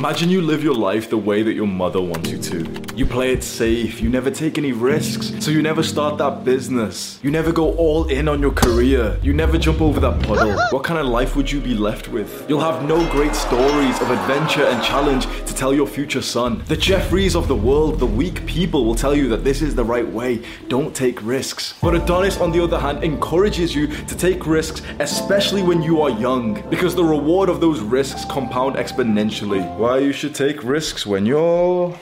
Imagine you live your life the way that your mother wants you to. You play it safe, you never take any risks, so you never start that business. You never go all in on your career. You never jump over that puddle. What kind of life would you be left with? You'll have no great stories of adventure and challenge to tell your future son. The Jeffries of the world, the weak people, will tell you that this is the right way. Don't take risks. But Adonis, on the other hand, encourages you to take risks, especially when you are young, because the reward of those risks compound exponentially. Why you should take risks when you're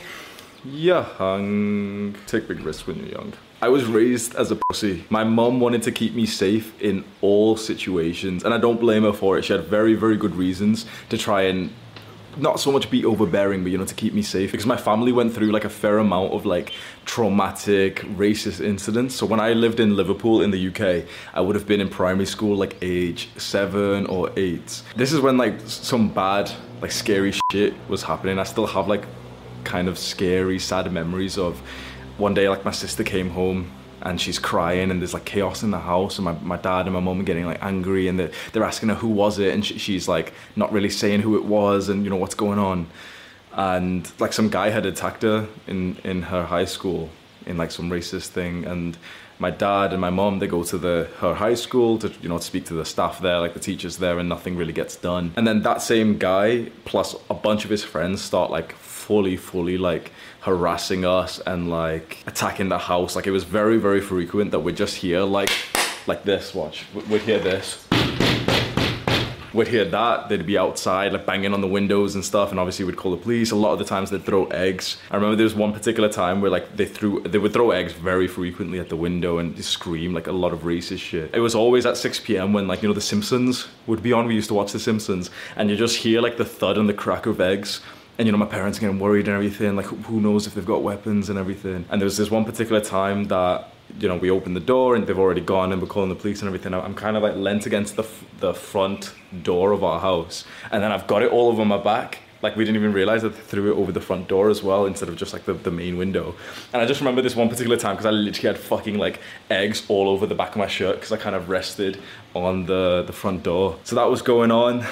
young. Take big risks when you're young. I was raised as a pussy. My mom wanted to keep me safe in all situations, and I don't blame her for it. She had very, very good reasons to try and not so much be overbearing, but you know, to keep me safe. Because my family went through like a fair amount of like traumatic racist incidents. So when I lived in Liverpool in the UK, I would have been in primary school like age seven or eight. This is when like some bad, like scary shit was happening. I still have like kind of scary, sad memories of one day like my sister came home and she's crying and there's like chaos in the house and my, my dad and my mum are getting like angry and they're, they're asking her who was it and she, she's like not really saying who it was and you know what's going on. And like some guy had attacked her in in her high school in like some racist thing and my dad and my mom they go to the her high school to you know speak to the staff there like the teachers there and nothing really gets done. And then that same guy plus a bunch of his friends start like fully fully like harassing us and like attacking the house. Like it was very very frequent that we'd just hear like like this watch we'd hear this we'd hear that they'd be outside like banging on the windows and stuff and obviously we'd call the police. A lot of the times they'd throw eggs. I remember there was one particular time where like they threw they would throw eggs very frequently at the window and scream like a lot of racist shit. It was always at 6 p.m when like you know the simpsons would be on. We used to watch the simpsons. And you just hear like the thud and the crack of eggs. And you know my parents getting worried and everything like who knows if they've got weapons and everything. And there was this one particular time that you know we opened the door and they've already gone and we're calling the police and everything. I'm kind of like leant against the, the front door of our house. And then i've got it all over my back. Like we didn't even realize that they threw it over the front door as well instead of just like the, the main window. And i just remember this one particular time because i literally had fucking like eggs all over the back of my shirt because i kind of rested on the the front door. So that was going on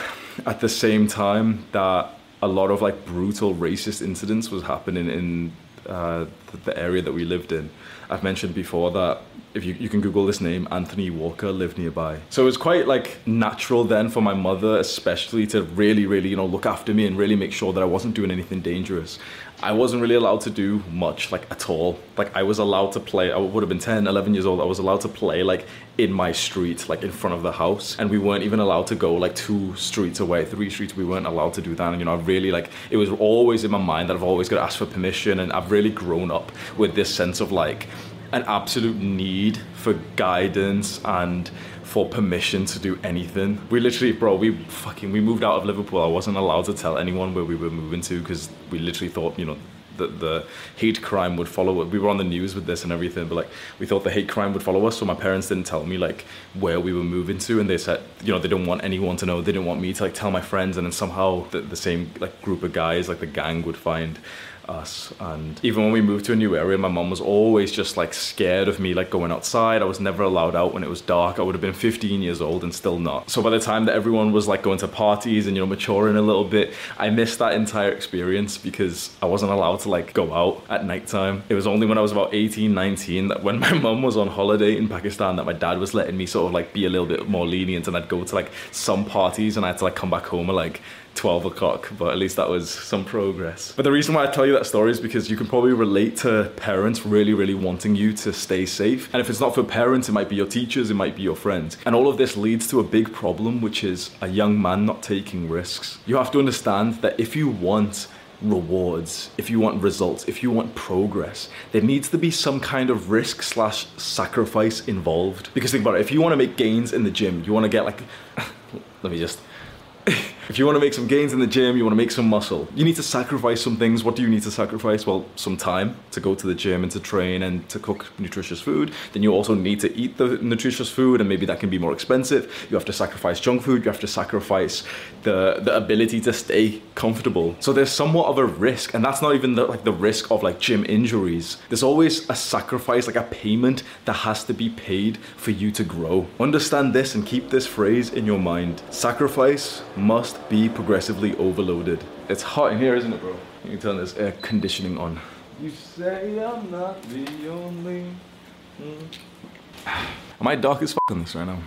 at the same time that a lot of like brutal racist incidents was happening in uh, the, the area that we lived in. I've mentioned before that if you, you can Google this name, Anthony Walker lived nearby. So it was quite like natural then for my mother, especially to really, really, you know, look after me and really make sure that I wasn't doing anything dangerous. I wasn't really allowed to do much like at all. Like I was allowed to play, I would have been 10, 11 years old. I was allowed to play like in my street, like in front of the house. And we weren't even allowed to go like two streets away, three streets. We weren't allowed to do that. And, you know, I really like, it was always in my mind that I've always got to ask for permission. And I've really grown up with this sense of like, an absolute need for guidance and for permission to do anything. We literally, bro, we fucking, we moved out of Liverpool. I wasn't allowed to tell anyone where we were moving to because we literally thought, you know, that the hate crime would follow. We were on the news with this and everything, but like we thought the hate crime would follow us. So my parents didn't tell me like where we were moving to, and they said, you know, they didn't want anyone to know. They didn't want me to like tell my friends, and then somehow the, the same like group of guys, like the gang, would find us. And even when we moved to a new area, my mom was always just like scared of me like going outside. I was never allowed out when it was dark. I would have been 15 years old and still not. So by the time that everyone was like going to parties and you know maturing a little bit, I missed that entire experience because I wasn't allowed to like go out at nighttime. It was only when I was about 18, 19 that when my mom was on holiday in Pakistan that my dad was letting me sort of like be a little bit more lenient and I'd go to like some parties and I had to like come back home at like 12 o'clock, but at least that was some progress. But the reason why I tell you that story is because you can probably relate to parents really, really wanting you to stay safe. And if it's not for parents, it might be your teachers, it might be your friends. And all of this leads to a big problem, which is a young man not taking risks. You have to understand that if you want rewards, if you want results, if you want progress, there needs to be some kind of risk slash sacrifice involved. Because think about it, if you want to make gains in the gym, you want to get like, let me just if you want to make some gains in the gym, you want to make some muscle, you need to sacrifice some things. What do you need to sacrifice? Well, some time to go to the gym and to train and to cook nutritious food. Then you also need to eat the nutritious food, and maybe that can be more expensive. You have to sacrifice junk food, you have to sacrifice the, the ability to stay comfortable. So there's somewhat of a risk, and that's not even the, like the risk of like gym injuries. There's always a sacrifice, like a payment that has to be paid for you to grow. Understand this and keep this phrase in your mind. Sacrifice must be progressively overloaded. It's hot in here, isn't it, bro? You can turn this air conditioning on. You say I'm not the only. Mm. Am I dark as fuck on this right now?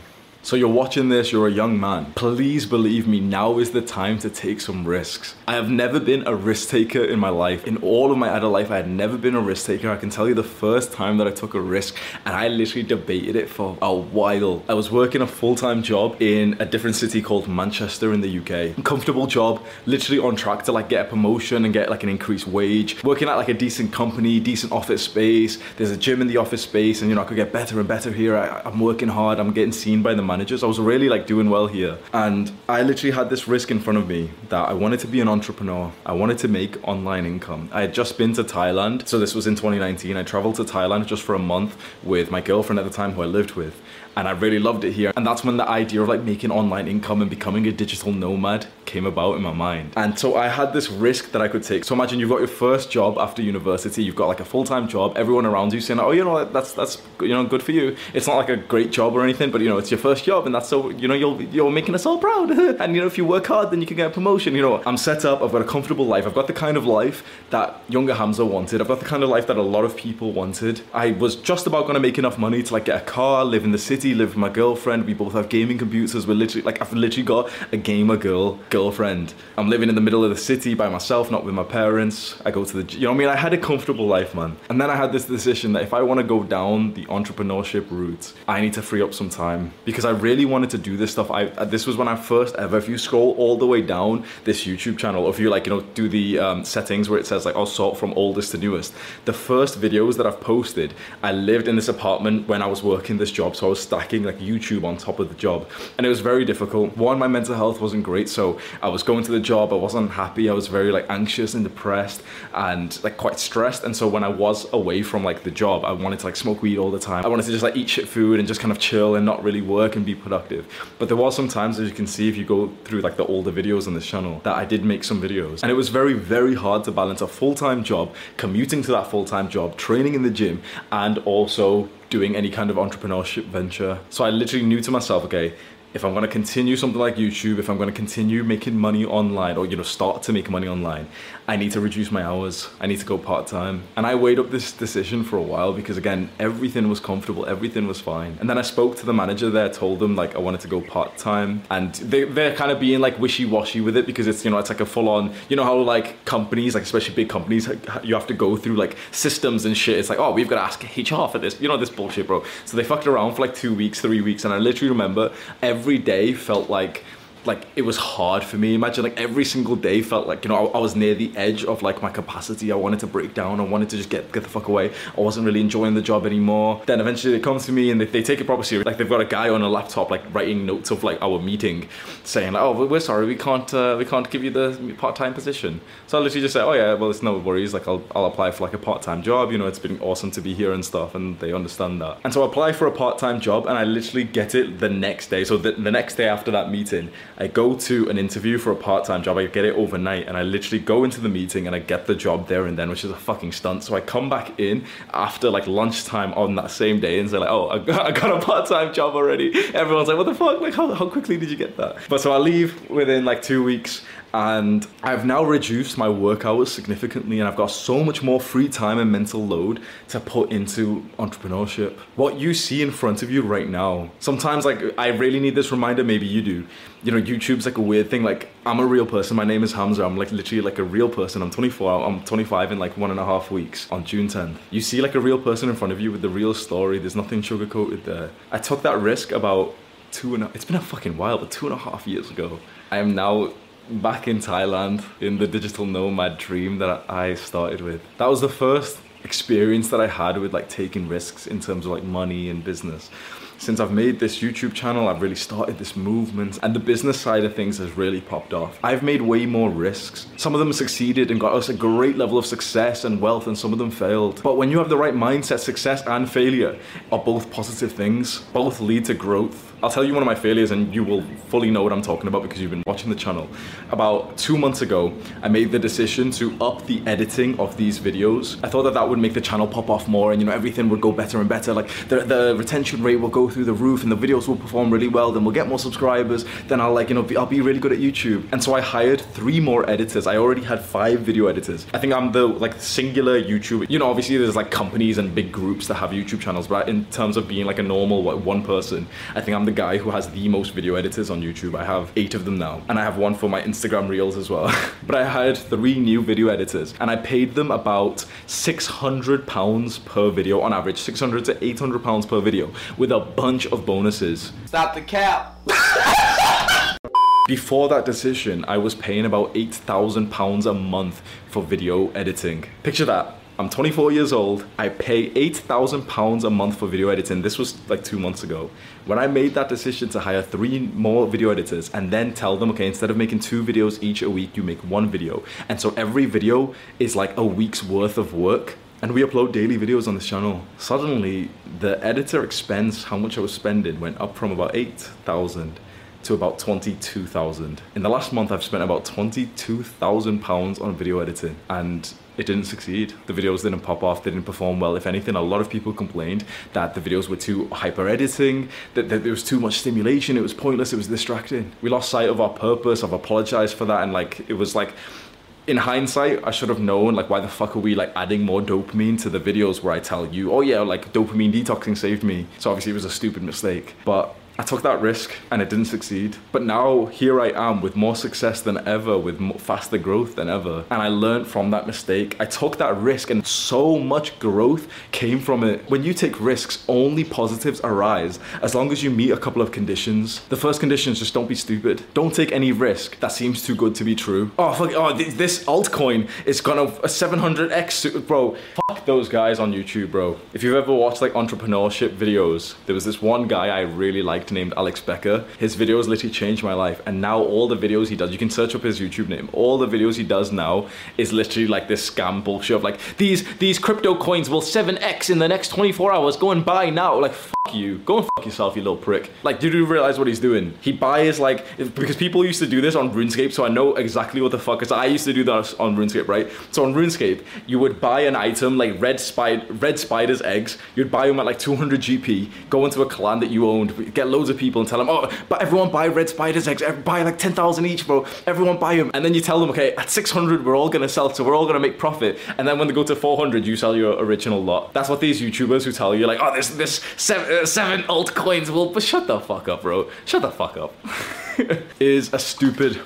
So you're watching this, you're a young man. Please believe me, now is the time to take some risks. I have never been a risk taker in my life. In all of my adult life, I had never been a risk taker. I can tell you the first time that I took a risk and I literally debated it for a while. I was working a full-time job in a different city called Manchester in the UK. Comfortable job, literally on track to like get a promotion and get like an increased wage. Working at like a decent company, decent office space. There's a gym in the office space and you know, I could get better and better here. I, I'm working hard, I'm getting seen by the managers. I was really like doing well here. And I literally had this risk in front of me that I wanted to be an entrepreneur. I wanted to make online income. I had just been to Thailand. So this was in 2019. I traveled to Thailand just for a month with my girlfriend at the time who I lived with and I really loved it here. And that's when the idea of like making online income and becoming a digital nomad came about in my mind. And so I had this risk that I could take. So imagine you've got your first job after university, you've got like a full-time job, everyone around you saying, "Oh, you know, that's that's you know good for you." It's not like a great job or anything, but you know, it's your first job, and that's so you know you're you're making us all proud. and you know, if you work hard, then you can get a promotion. You know, I'm set up. I've got a comfortable life. I've got the kind of life that younger Hamza wanted. I've got the kind of life that a lot of people wanted. I was just about to make enough money to like get a car, live in the city, live with my girlfriend. We both have gaming computers. We're literally like I've literally got a gamer girl girlfriend. I'm living in the middle of the city by myself, not with my parents. I go to the you know what I mean. I had a comfortable life, man. And then I had this decision that if I want to go down the entrepreneurship route, I need to free up some time because I really wanted to do this stuff. I this was when I first ever. If you scroll all the way down this YouTube channel, if you like you know do the um, settings where it says like I'll sort from oldest to newest, the first videos that I've posted, I lived in this apartment when I was working this job, so I was stacking like YouTube on top of the job. And it was very difficult. One, my mental health wasn't great, so I was going to the job, I wasn't happy, I was very like anxious and depressed and like quite stressed. And so when I was away from like the job, I wanted to like smoke weed all the time. I wanted to just like eat shit food and just kind of chill and not really work and be productive. But there was some times, as you can see, if you go through like the older videos on this channel, that I did make some videos. And it was very, very hard to balance a full-time job, commuting to that full-time job, training in the gym, and also doing any kind of entrepreneurship venture. So I literally knew to myself, okay, if I'm going to continue something like YouTube, if I'm going to continue making money online or you know start to make money online, I need to reduce my hours. I need to go part-time. And I weighed up this decision for a while because again, everything was comfortable, everything was fine. And then I spoke to the manager there, told them like I wanted to go part-time and they, they're kind of being like wishy-washy with it because it's, you know, it's like a full-on, you know how like companies, like especially big companies, you have to go through like systems and shit. It's like, oh, we've got to ask HR for this, you know, this bullshit, bro. So they fucked around for like two weeks, three weeks. And I literally remember every day felt like like it was hard for me. Imagine like every single day felt like you know I, I, was near the edge of like my capacity. I wanted to break down. I wanted to just get get the fuck away. I wasn't really enjoying the job anymore. Then eventually they come to me and they, they take it proper serious. Like they've got a guy on a laptop like writing notes of like our meeting, saying like oh we're sorry we can't uh, we can't give you the part time position. So I literally just say oh yeah well it's no worries like I'll I'll apply for like a part time job. You know it's been awesome to be here and stuff and they understand that. And so I apply for a part time job and I literally get it the next day. So the, the next day after that meeting I go to an interview for a part-time job. I get it overnight, and I literally go into the meeting and I get the job there and then, which is a fucking stunt. So I come back in after like lunchtime on that same day and say like, "Oh, I got, a part-time job already." Everyone's like, "What the fuck? Like, how, how quickly did you get that?" But so I leave within like two weeks and I've now reduced my work hours significantly and I've got so much more free time and mental load to put into entrepreneurship. What you see in front of you right now, sometimes like I really need this reminder, maybe you do. You know, YouTube's like a weird thing. Like I'm a real person. My name is Hamza. I'm like literally like a real person. I'm 24. I'm 25 in like one and a half weeks on June 10th. You see like a real person in front of you with the real story. There's nothing sugarcoated there. I took that risk about two and a, it's been a fucking while, but two and a half years ago. I am now back in Thailand in the digital nomad dream that I started with. That was the first experience that I had with like taking risks in terms of like money and business. Since I've made this YouTube channel, I've really started this movement and the business side of things has really popped off. I've made way more risks. Some of them succeeded and got us a great level of success and wealth and some of them failed. But when you have the right mindset, success and failure are both positive things. Both lead to growth I'll tell you one of my failures and you will fully know what I'm talking about because you've been watching the channel. About two months ago, I made the decision to up the editing of these videos. I thought that that would make the channel pop off more and you know everything would go better and better. Like the, the retention rate will go through the roof and the videos will perform really well. Then we'll get more subscribers. Then I'll like, you know, be, I'll be really good at YouTube. And so I hired three more editors. I already had five video editors. I think I'm the like singular YouTuber. You know, obviously there's like companies and big groups that have YouTube channels, but in terms of being like a normal what, one person, I think I'm the guy who has the most video editors on YouTube. I have eight of them now, and I have one for my Instagram Reels as well. but I hired three new video editors, and I paid them about 600 pounds per video on average, 600 to 800 pounds per video, with a bunch of bonuses. Stop the cap. Before that decision, I was paying about £8,000 a month for video editing. Picture that. I'm 24 years old. I pay £8,000 a month for video editing. This was like two months ago. When I made that decision to hire three more video editors and then tell them, okay, instead of making two videos each a week, you make one video. And so every video is like a week's worth of work. And we upload daily videos on this channel. Suddenly, the editor expense, how much I was spending, went up from about 8,000 to about 22,000. In the last month, I've spent about 22,000 pounds on video editing and it didn't succeed. The videos didn't pop off, they didn't perform well. If anything, a lot of people complained that the videos were too hyper editing, that, that there was too much stimulation, it was pointless, it was distracting. We lost sight of our purpose, I've apologized for that, and like, it was like, in hindsight, I should have known like why the fuck are we like adding more dopamine to the videos where I tell you, oh yeah, like dopamine detoxing saved me. So obviously it was a stupid mistake. But I took that risk and it didn't succeed. But now here I am with more success than ever, with faster growth than ever. And I learned from that mistake. I took that risk and so much growth came from it. When you take risks, only positives arise as long as you meet a couple of conditions. The first condition is just don't be stupid. Don't take any risk that seems too good to be true. Oh, fuck, oh, this altcoin is gonna a 700x, bro. Fuck those guys on YouTube, bro. If you've ever watched like entrepreneurship videos, there was this one guy I really liked named Alex Becker. His videos literally changed my life. And now all the videos he does, you can search up his YouTube name. All the videos he does now is literally like this scam bullshit of like, these, these crypto coins will 7x in the next 24 hours. Go and buy now. Like, fuck you. Go and fuck yourself, you little prick. Like, do you realize what he's doing? He buys like because people used to do this on RuneScape, so I know exactly what the fuck is. I used to do that on RuneScape, right? So on RuneScape, you would buy an item like red spider, red spider's eggs. You'd buy them at like 200 GP. Go into a clan that you owned, get loads of people, and tell them, oh, but everyone buy red spider's eggs. Buy like 10,000 each, bro. Everyone buy them, and then you tell them, okay, at 600 we're all gonna sell, so we're all gonna make profit. And then when they go to 400, you sell your original lot. That's what these YouTubers who tell you like, oh, this this seven, uh, seven altcoins will. But shut the fuck up, bro. Shut the fuck up. is a stupid.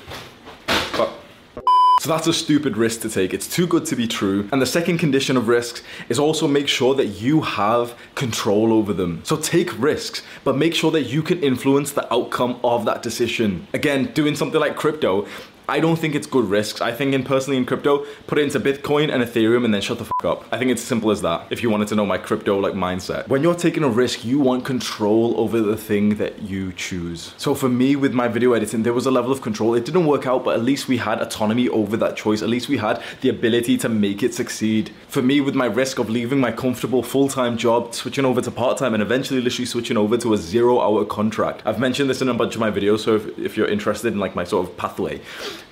So that's a stupid risk to take. It's too good to be true. And the second condition of risks is also make sure that you have control over them. So take risks, but make sure that you can influence the outcome of that decision. Again, doing something like crypto, I don't think it's good risks. I think in personally in crypto, put it into Bitcoin and Ethereum and then shut the fuck up. I think it's as simple as that. If you wanted to know my crypto like mindset. When you're taking a risk, you want control over the thing that you choose. So for me with my video editing, there was a level of control. It didn't work out, but at least we had autonomy over that choice. At least we had the ability to make it succeed. For me with my risk of leaving my comfortable full-time job, switching over to part-time and eventually literally switching over to a zero hour contract. I've mentioned this in a bunch of my videos, so if, if you're interested in like my sort of pathway.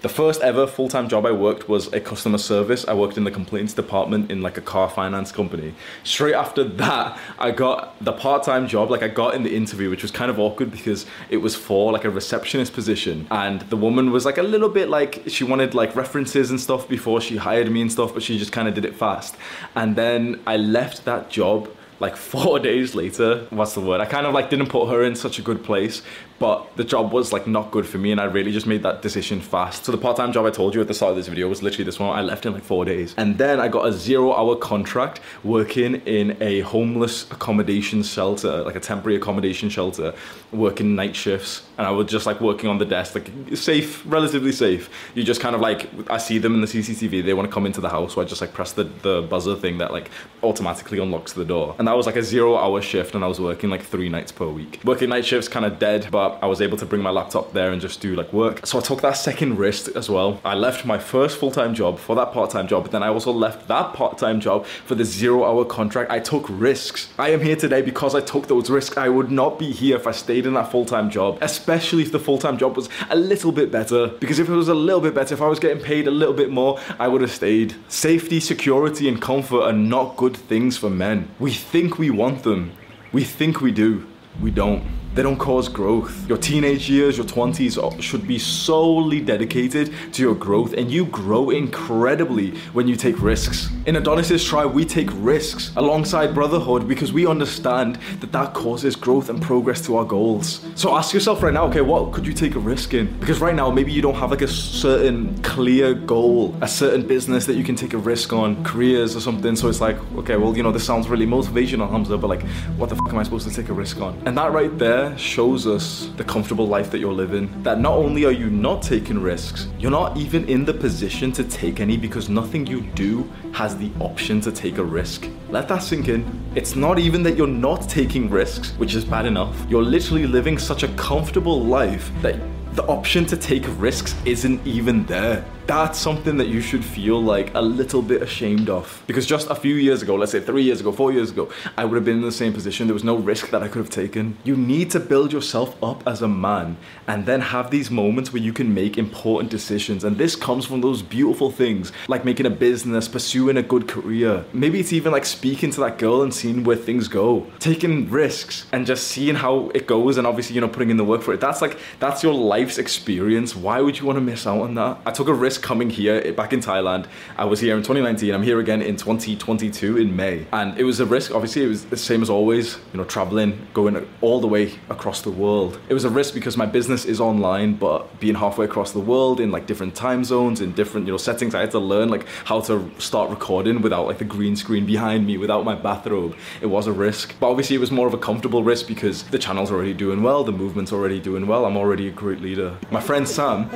The first ever full-time job I worked was a customer service. I worked in the complaints department in like a car finance company. Straight after that, I got the part-time job, like I got in the interview, which was kind of awkward because it was for like a receptionist position. And the woman was like a little bit like she wanted like references and stuff before she hired me and stuff, but she just kind of did it fast. And then I left that job like four days later what's the word i kind of like didn't put her in such a good place but the job was like not good for me and I really just made that decision fast. So the part-time job I told you at the start of this video was literally this one. I left in like four days. And then I got a zero hour contract working in a homeless accommodation shelter, like a temporary accommodation shelter, working night shifts. And I was just like working on the desk, like safe, relatively safe. You just kind of like, I see them in the CCTV, they want to come into the house. So I just like press the, the buzzer thing that like automatically unlocks the door. And that was like a zero hour shift and I was working like three nights per week. Working night shifts kind of dead, but I was able to bring my laptop there and just do like work. So I took that second risk as well. I left my first full time job for that part time job, but then I also left that part time job for the zero hour contract. I took risks. I am here today because I took those risks. I would not be here if I stayed in that full time job, especially if the full time job was a little bit better. Because if it was a little bit better, if I was getting paid a little bit more, I would have stayed. Safety, security, and comfort are not good things for men. We think we want them. We think we do. We don't they don't cause growth. Your teenage years, your 20s should be solely dedicated to your growth, and you grow incredibly when you take risks. In Adonis's tribe, we take risks alongside brotherhood because we understand that that causes growth and progress to our goals. So ask yourself right now, okay, what could you take a risk in? Because right now, maybe you don't have like a certain clear goal, a certain business that you can take a risk on, careers or something. So it's like, okay, well, you know, this sounds really motivational, Hamza, but like, what the fuck am I supposed to take a risk on? And that right there shows us the comfortable life that you're living. That not only are you not taking risks, you're not even in the position to take any because nothing you do has the option to take a risk. Let that sink in. It's not even that you're not taking risks, which is bad enough. You're literally living such a comfortable life that the option to take risks isn't even there that's something that you should feel like a little bit ashamed of. Because just a few years ago, let's say three years ago, four years ago, I would have been in the same position. There was no risk that I could have taken. You need to build yourself up as a man and then have these moments where you can make important decisions. And this comes from those beautiful things like making a business, pursuing a good career. Maybe it's even like speaking to that girl and seeing where things go, taking risks and just seeing how it goes and obviously, you know, putting in the work for it. That's like, that's your life's experience. Why would you want to miss out on that? I took a risk coming here back in Thailand. I was here in 2019. I'm here again in 2022 in May, and it was a risk. Obviously, it was the same as always. You know, traveling, going all the way across the world. It was a risk because my business is online, but being halfway across the world in like different time zones, in different you know settings, I had to learn like how to start recording without like the green screen behind me, without my bathrobe. It was a risk, but obviously it was more of a comfortable risk because the channel's already doing well, the movement's already doing well. I'm already a great leader. My friend Sam.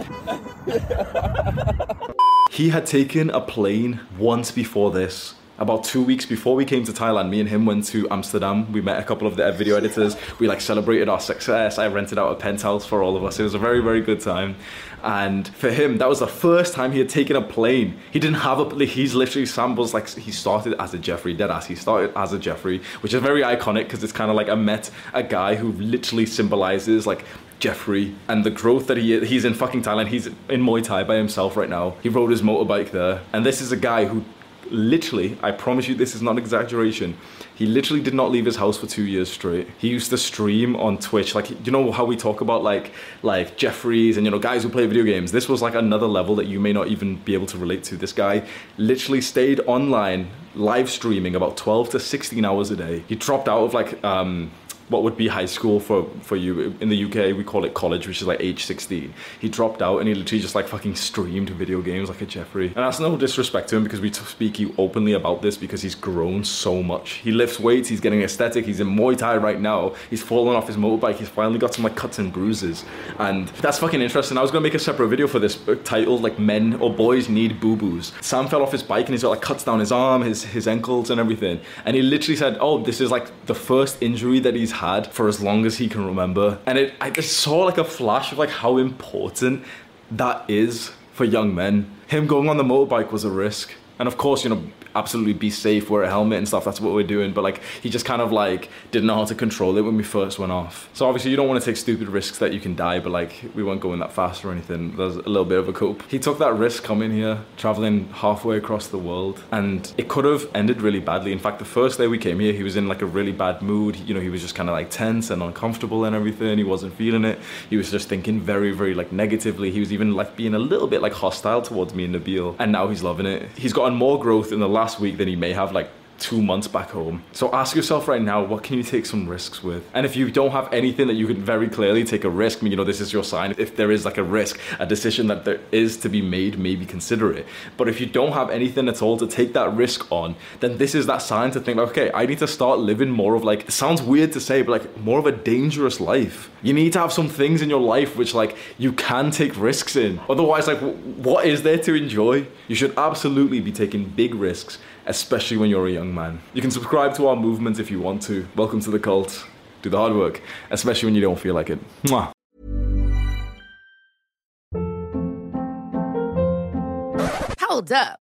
he had taken a plane once before this about two weeks before we came to Thailand, me and him went to Amsterdam. We met a couple of the video editors. We like celebrated our success. I rented out a penthouse for all of us. It was a very, very good time. And for him, that was the first time he had taken a plane. He didn't have a, he's literally, Sam was like, he started as a Jeffrey, deadass. He started as a Jeffrey, which is very iconic because it's kind of like I met a guy who literally symbolizes like Jeffrey and the growth that he he's in fucking Thailand. He's in Muay Thai by himself right now. He rode his motorbike there, and this is a guy who literally, I promise you, this is not exaggeration. He literally did not leave his house for two years straight. He used to stream on Twitch, like you know how we talk about like like Jeffries and you know guys who play video games. This was like another level that you may not even be able to relate to. This guy literally stayed online live streaming about 12 to 16 hours a day. He dropped out of like um, what would be high school for, for you. In the UK, we call it college, which is like age 16. He dropped out and he literally just like fucking streamed video games like a Jeffrey. And that's no disrespect to him because we speak you openly about this because he's grown so much. He lifts weights, he's getting aesthetic, he's in Muay Thai right now. He's fallen off his motorbike, he's finally got some like cuts and bruises. And that's fucking interesting. I was gonna make a separate video for this uh, titled like Men or Boys Need Boo Boos. Sam fell off his bike and he's got like cuts down his arm, his, his ankles and everything. And he literally said, Oh, this is like the first injury that he's had for as long as he can remember. And it I just saw like a flash of like how important that is for young men. Him going on the motorbike was a risk. And of course, you know, absolutely be safe, wear a helmet and stuff. That's what we're doing. But like, he just kind of like didn't know how to control it when we first went off. So obviously, you don't want to take stupid risks that you can die. But like, we weren't going that fast or anything. There's a little bit of a cope. He took that risk coming here, traveling halfway across the world, and it could have ended really badly. In fact, the first day we came here, he was in like a really bad mood. You know, he was just kind of like tense and uncomfortable and everything. He wasn't feeling it. He was just thinking very, very like negatively. He was even like being a little bit like hostile towards me and Nabil. And now he's loving it. He's gotten more growth in the last last week than he may have like two months back home. So ask yourself right now, what can you take some risks with? And if you don't have anything that you can very clearly take a risk, I mean, you know, this is your sign. If there is like a risk, a decision that there is to be made, maybe consider it. But if you don't have anything at all to take that risk on, then this is that sign to think, like, okay, I need to start living more of like, it sounds weird to say, but like more of a dangerous life. You need to have some things in your life which like you can take risks in. Otherwise, like, what is there to enjoy? You should absolutely be taking big risks especially when you're a young man. You can subscribe to our movement if you want to. Welcome to the cult. Do the hard work, especially when you don't feel like it. Mwah. Hold up.